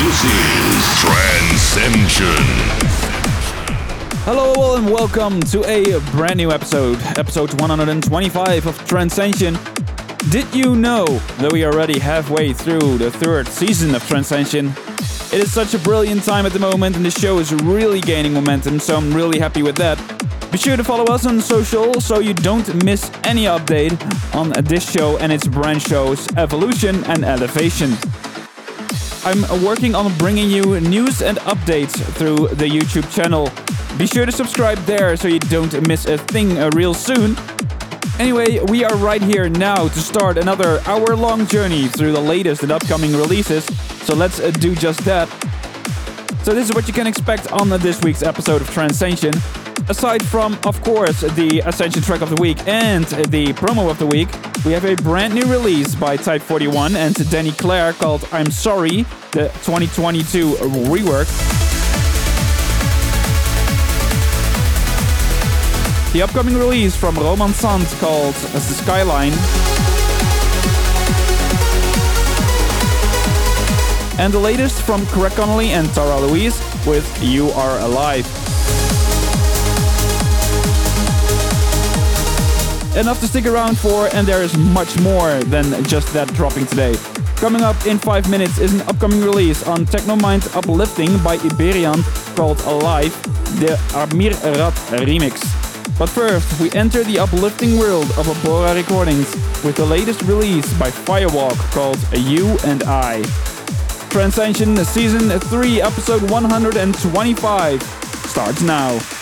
this is Trancescension. Hello and welcome to a brand new episode, episode 125 of Trancescension. Did you know that we are already halfway through the third season of Trancescension? It is such a brilliant time at the moment and the show is really gaining momentum, so I'm really happy with that. Be sure to follow us on social so you don't miss any update on this show and its brand shows Evolution and Elevation. I'm working on bringing you news and updates through the YouTube channel. Be sure to subscribe there so you don't miss a thing uh, real soon. Anyway, we are right here now to start another hour long journey through the latest and upcoming releases, so let's uh, do just that. So, this is what you can expect on this week's episode of Trancescension. Aside from, of course, the Ascension track of the week and the promo of the week, we have a brand new release by Type 41 and Danny Claire called I'm Sorry, the 2022 rework. The upcoming release from Roman Sand called As The Skyline. And the latest from Craig Connelly and Tara Louise with You Are Alive. Enough to stick around for, and there is much more than just that dropping today. Coming up in 5 minutes is an upcoming release on Tecnomind Uplifting by Iberian called Alive, the Amir Rad remix. But first, we enter the uplifting world of Abora Recordings with the latest release by Firewalk called You and I. Trancescension Season 3, Episode 125 starts now.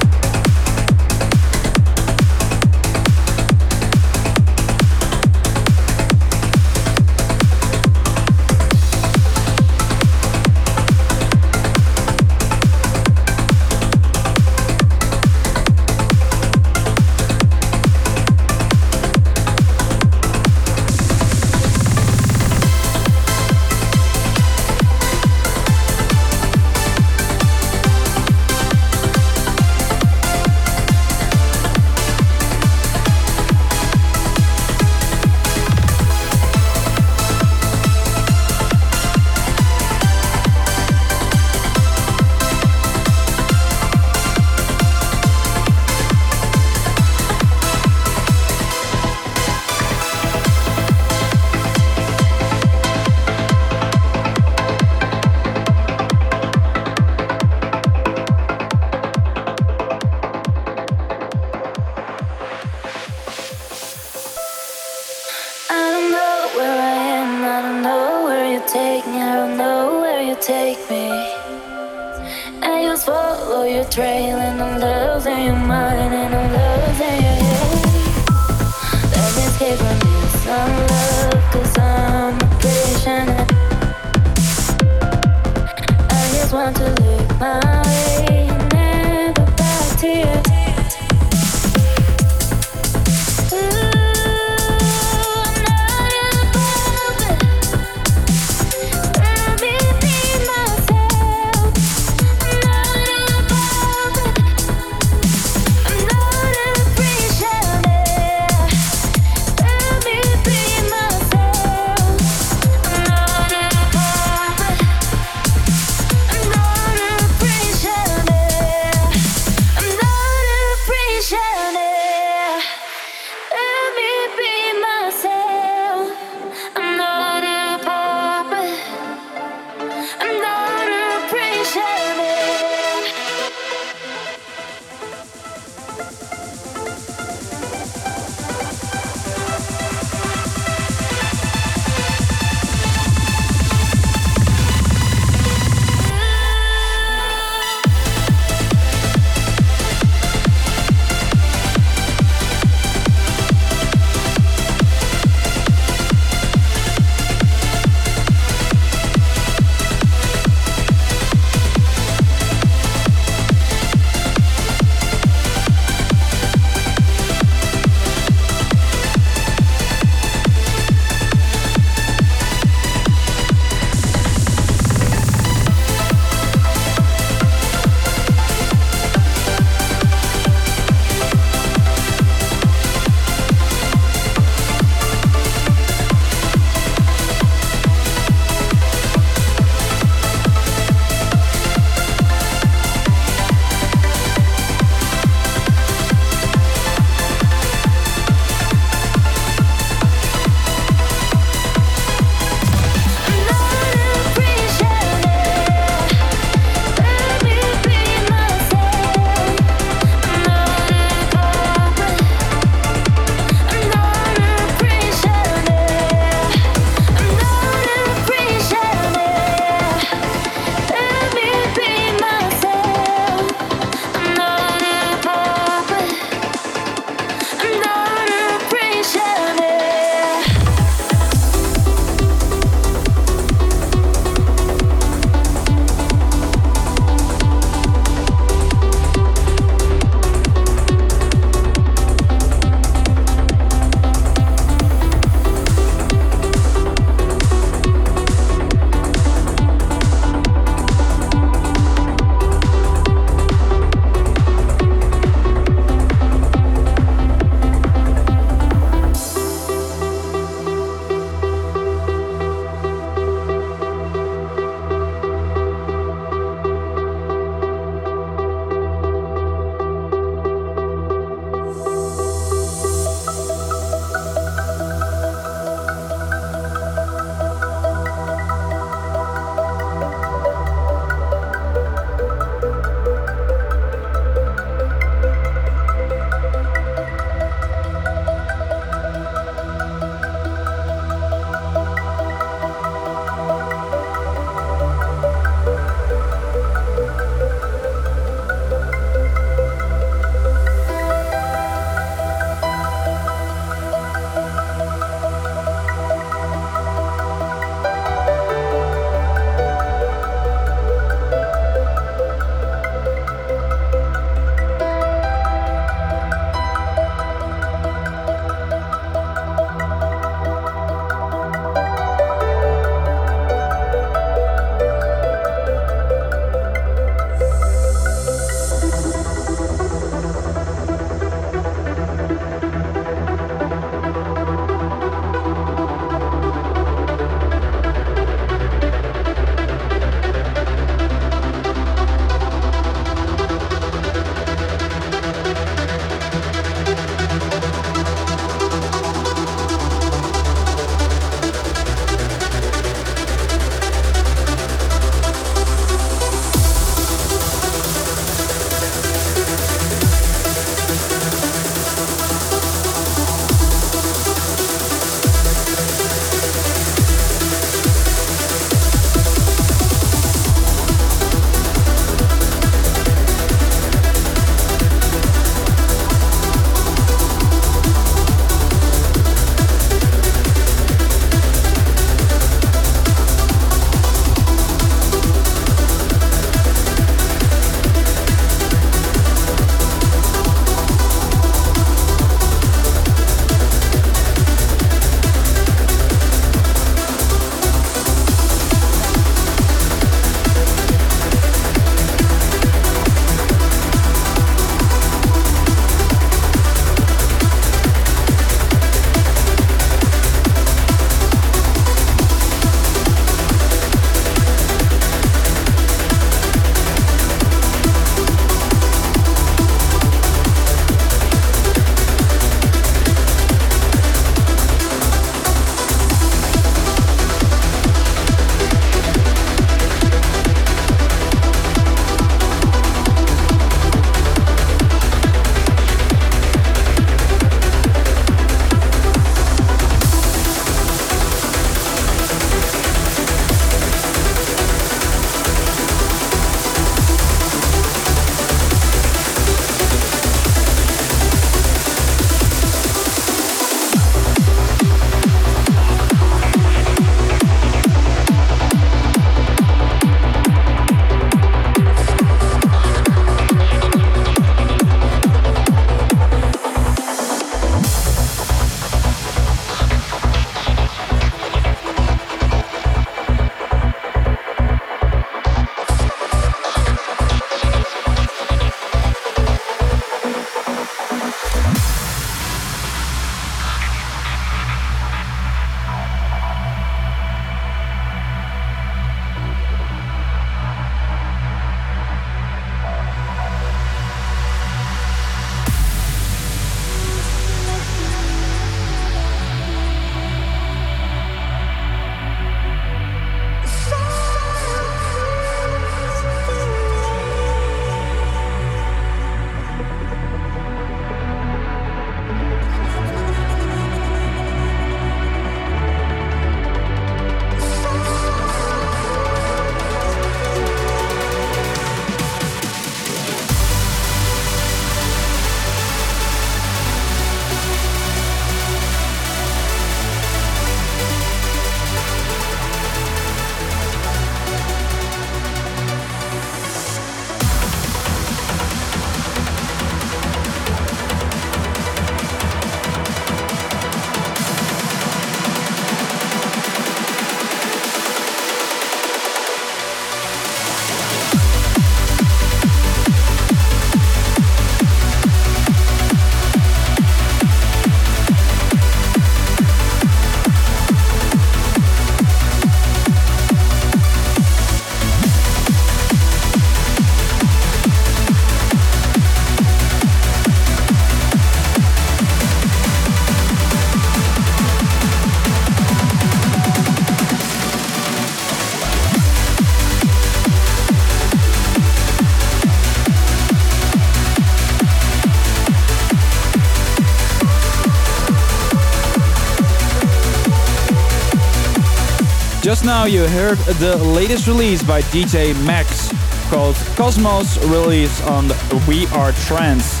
Just now you heard the latest release by DJ Mackx called Cosmos release on We Are Trance.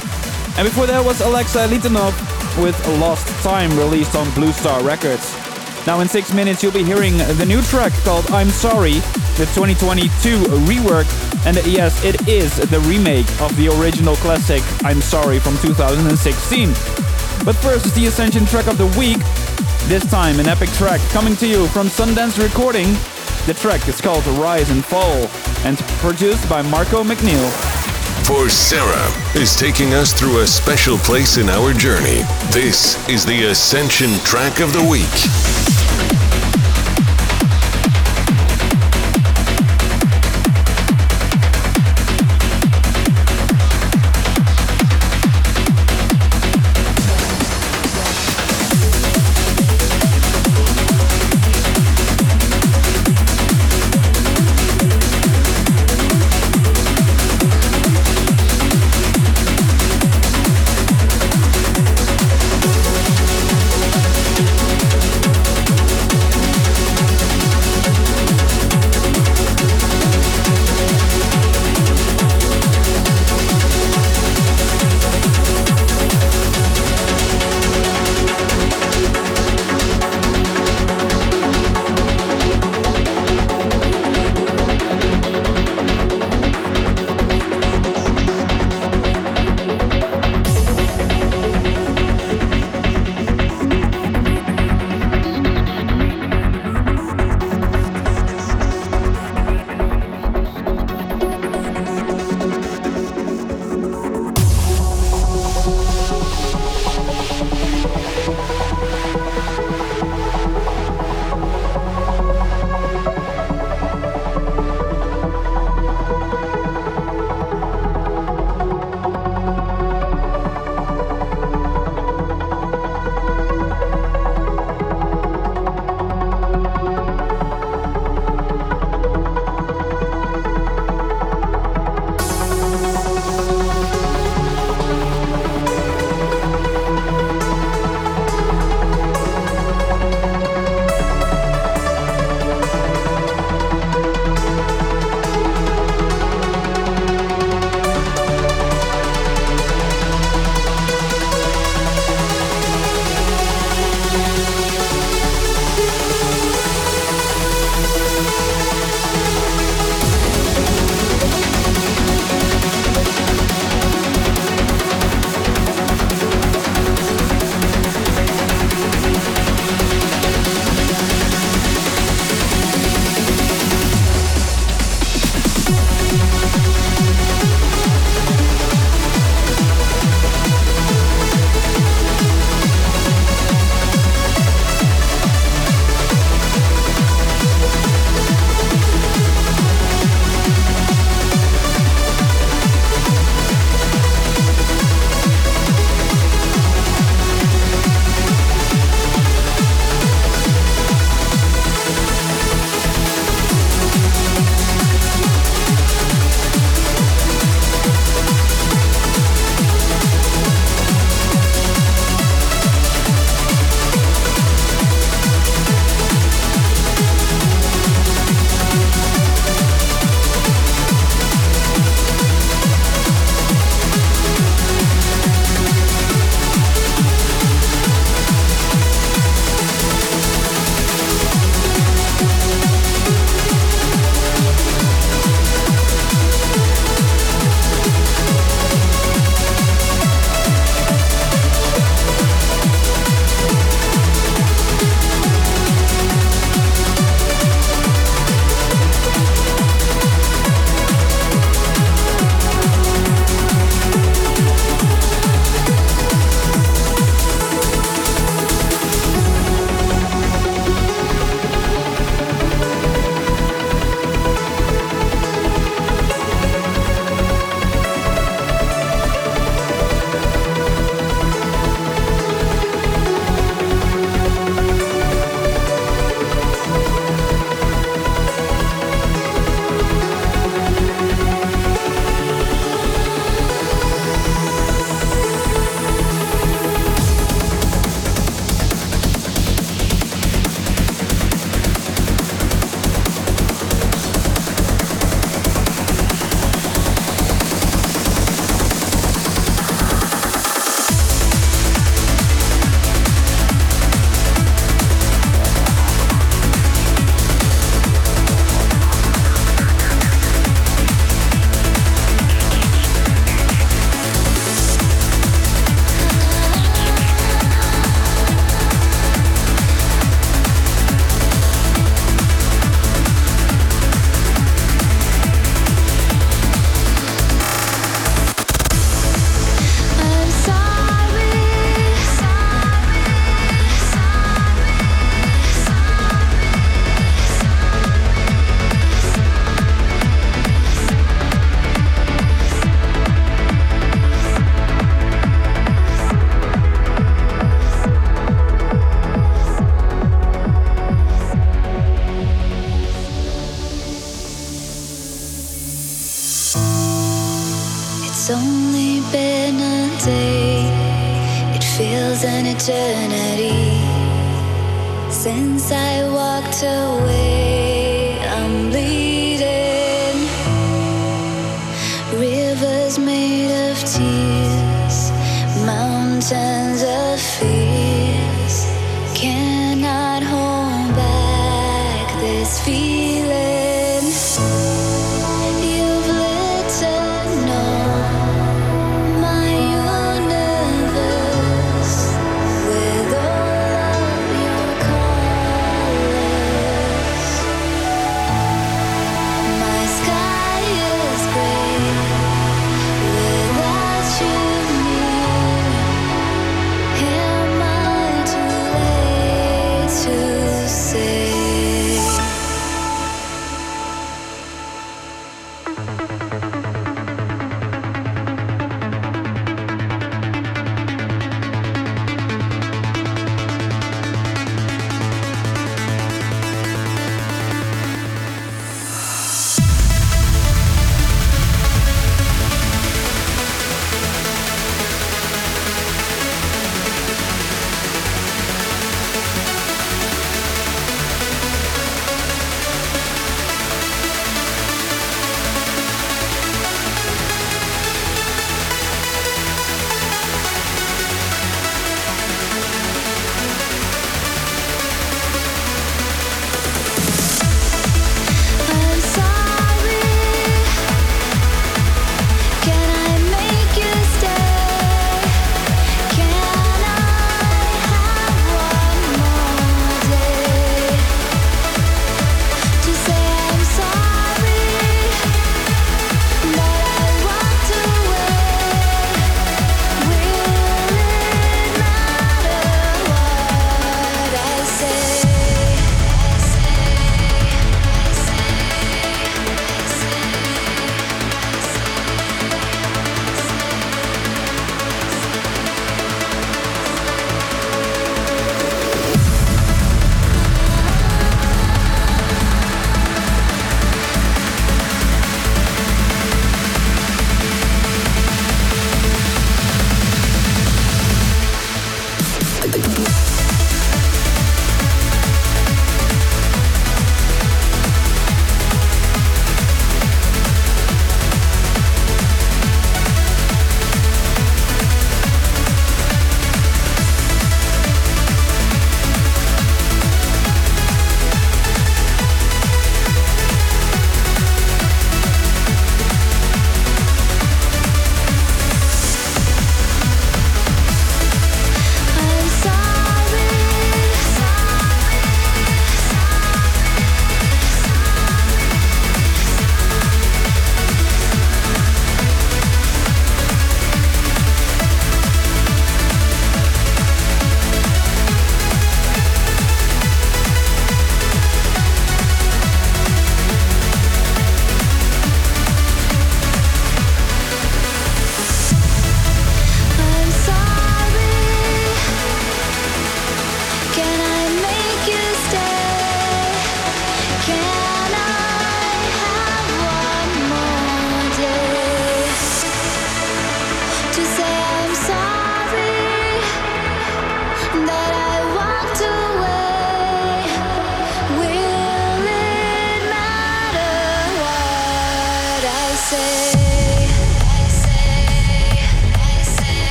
And before that was Aleksey Litunov with Lost Time released on Blue Star Records. Now in six minutes you'll be hearing the new track called I'm Sorry, the 2022 rework. And yes, it is the remake of the original classic I'm Sorry from 2016. But first is the Ascension track of the week, this time, an epic track coming to you from Sundance Recording. The track is called Rise and Fall and produced by Marco Mc Neil. For Sarah is taking us through a special place in our journey. This is the Ascension track of the week.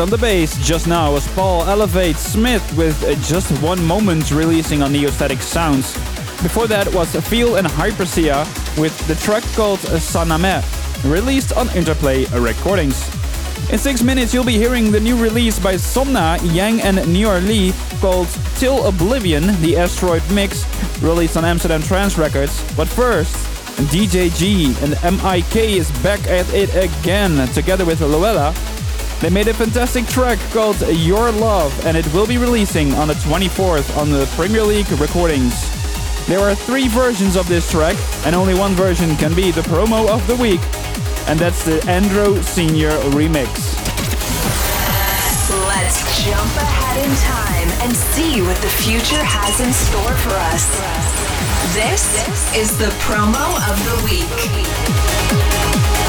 On the bass just now was Paul Elevate Smith with Just One Moment releasing on Neostatic Sounds. Before that was Feel and Hypersia with the track called Shahnameh, released on Interplay Recordings. In six minutes, you'll be hearing the new release by Somna, Yang, and Noire Lee called Till Oblivion, the Asteroid Mix, released on Amsterdam Trance Records. But first, DJG and MIK is back at it again, together with Louella. They made a fantastic track called Your Love, and it will be releasing on the 24th on the Premier League recordings. There are three versions of this track, and only one version can be the promo of the week, and that's the Andrew Senior remix. Let's jump ahead in time and see what the future has in store for us. This is the promo of the week.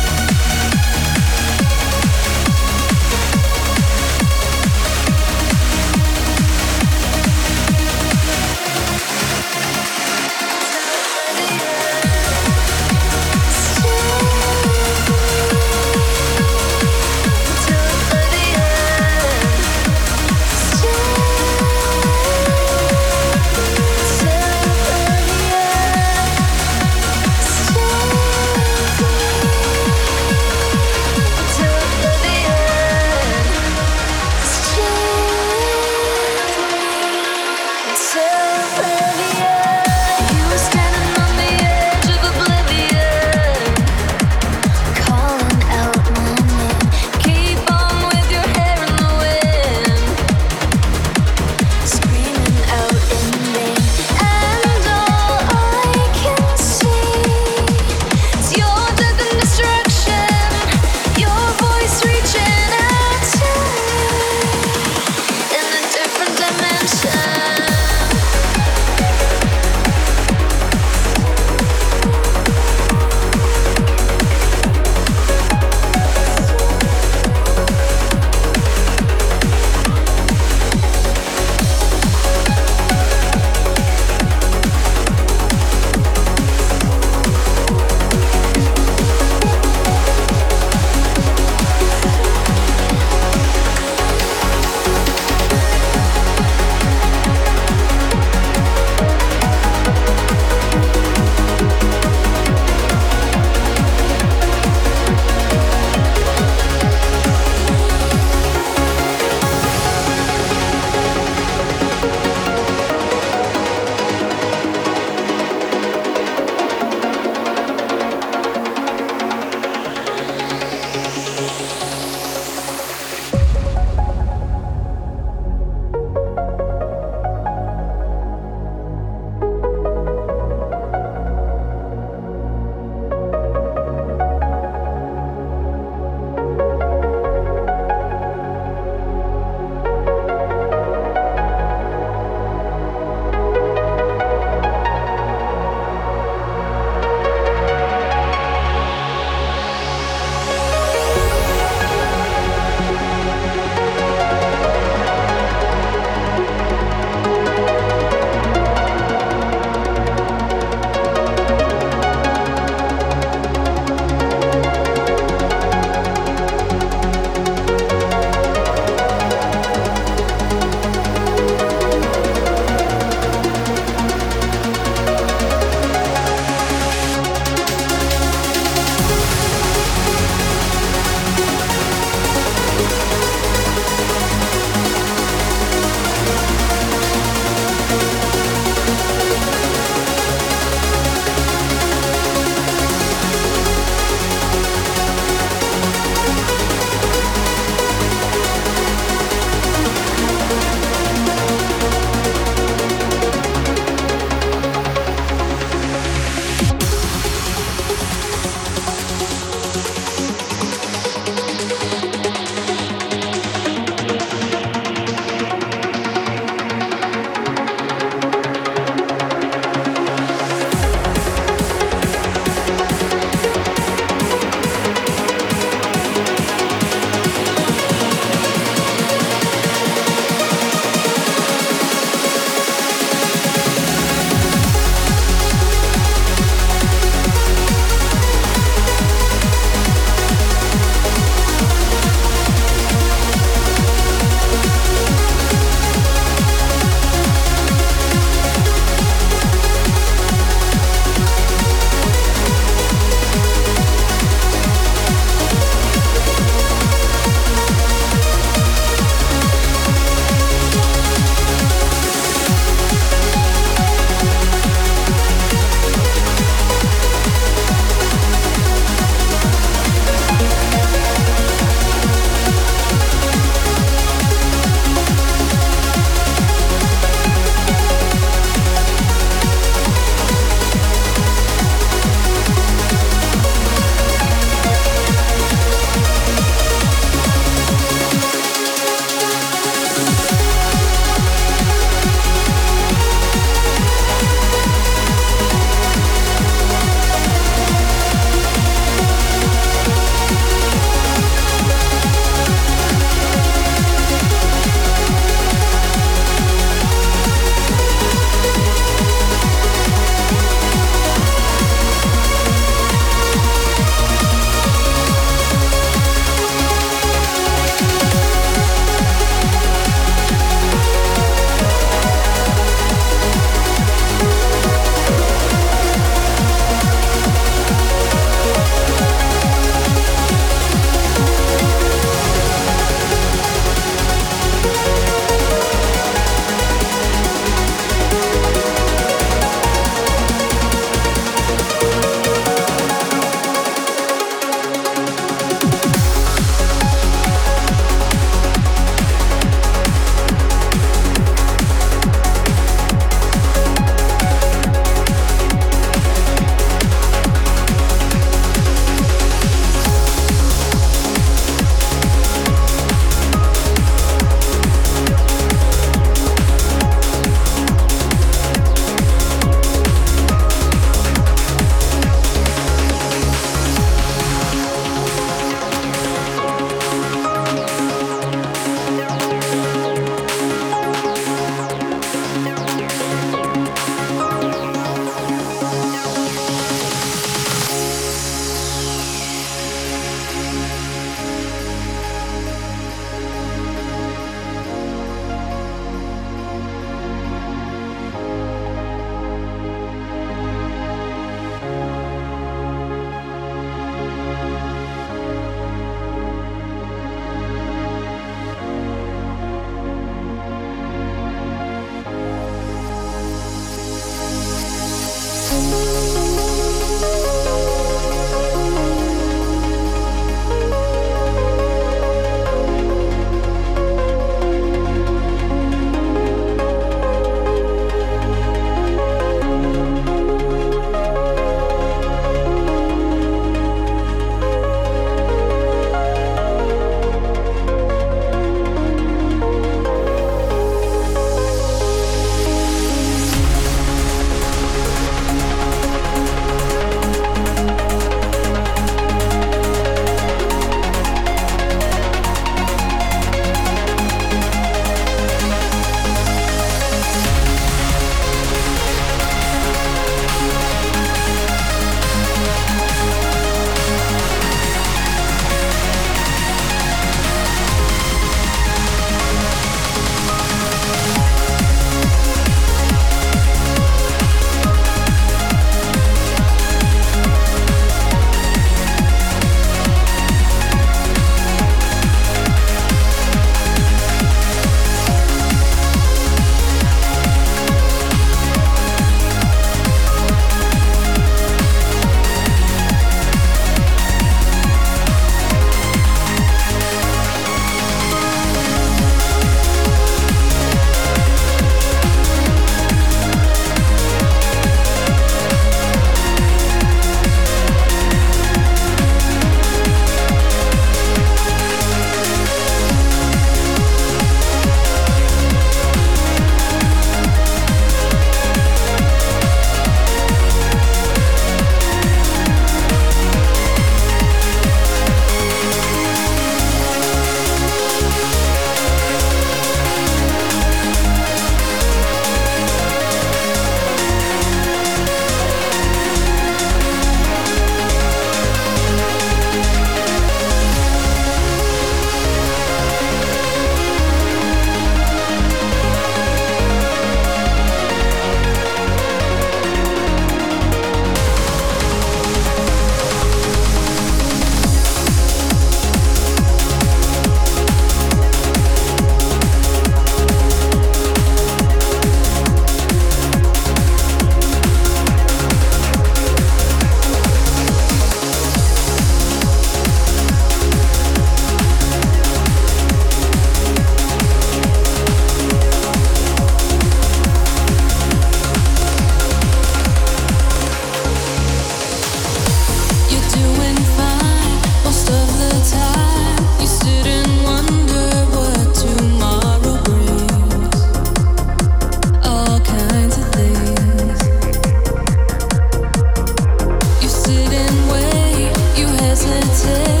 you hesitate.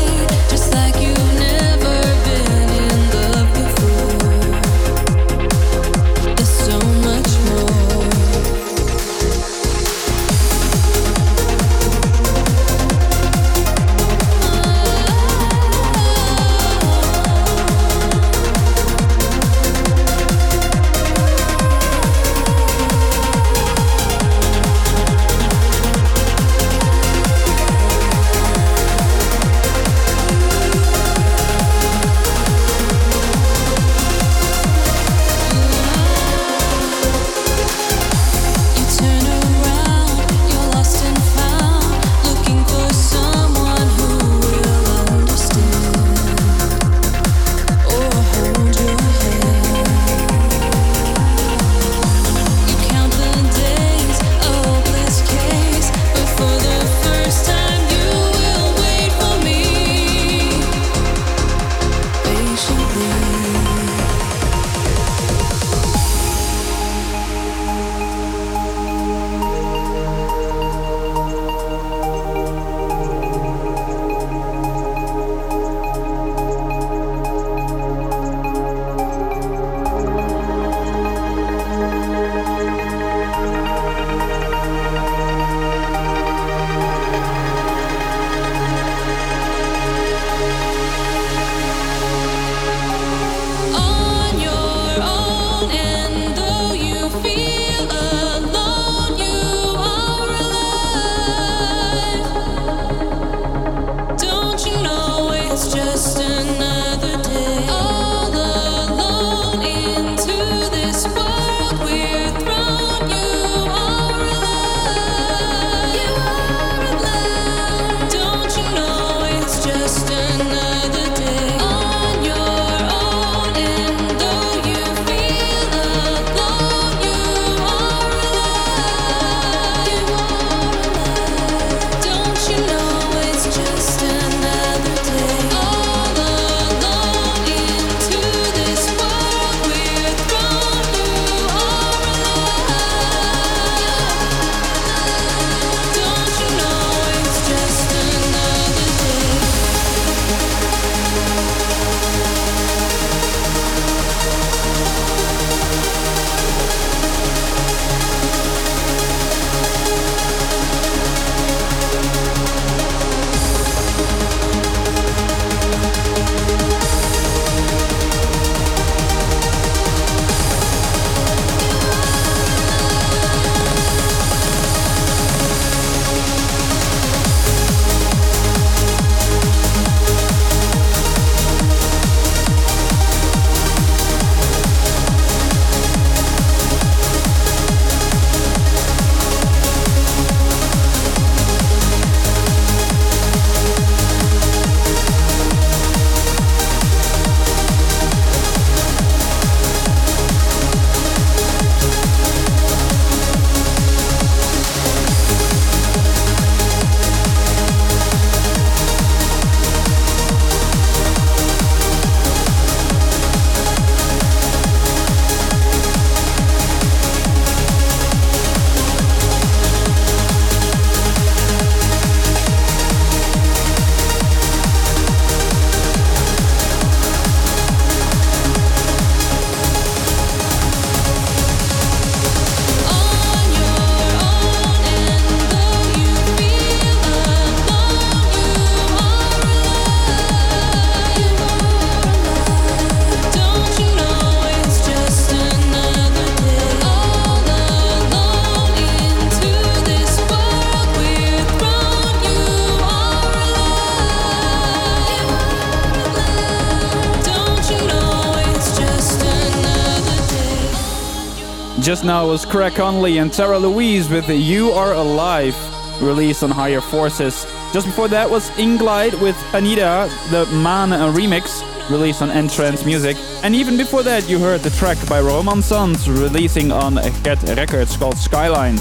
Now was Craig Connelly and Tara Louise with You Are Alive, released on Higher Forces. Just before that was Inglide with Anita, the MAAN remix, released on Entrance Music. And even before that, you heard the track by Roman Sand, releasing on Gert Records called Skyline.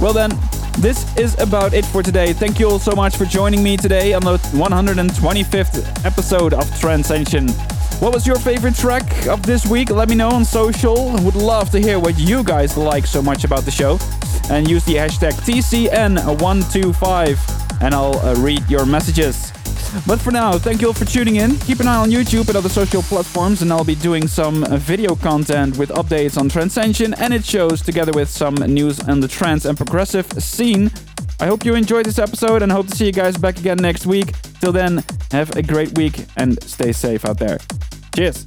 Well then, this is about it for today. Thank you all so much for joining me today on the 125th episode of Trancescension. What was your favorite track of this week? Let me know on social. Would love to hear what you guys like so much about the show. And use the hashtag TCN125 and I'll uh, read your messages. But for now, thank you all for tuning in. Keep an eye on YouTube and other social platforms, and I'll be doing some video content with updates on Trancescension and its shows, together with some news on the trance and progressive scene. I hope you enjoyed this episode and hope to see you guys back again next week. Till then, have a great week and stay safe out there. Cheers.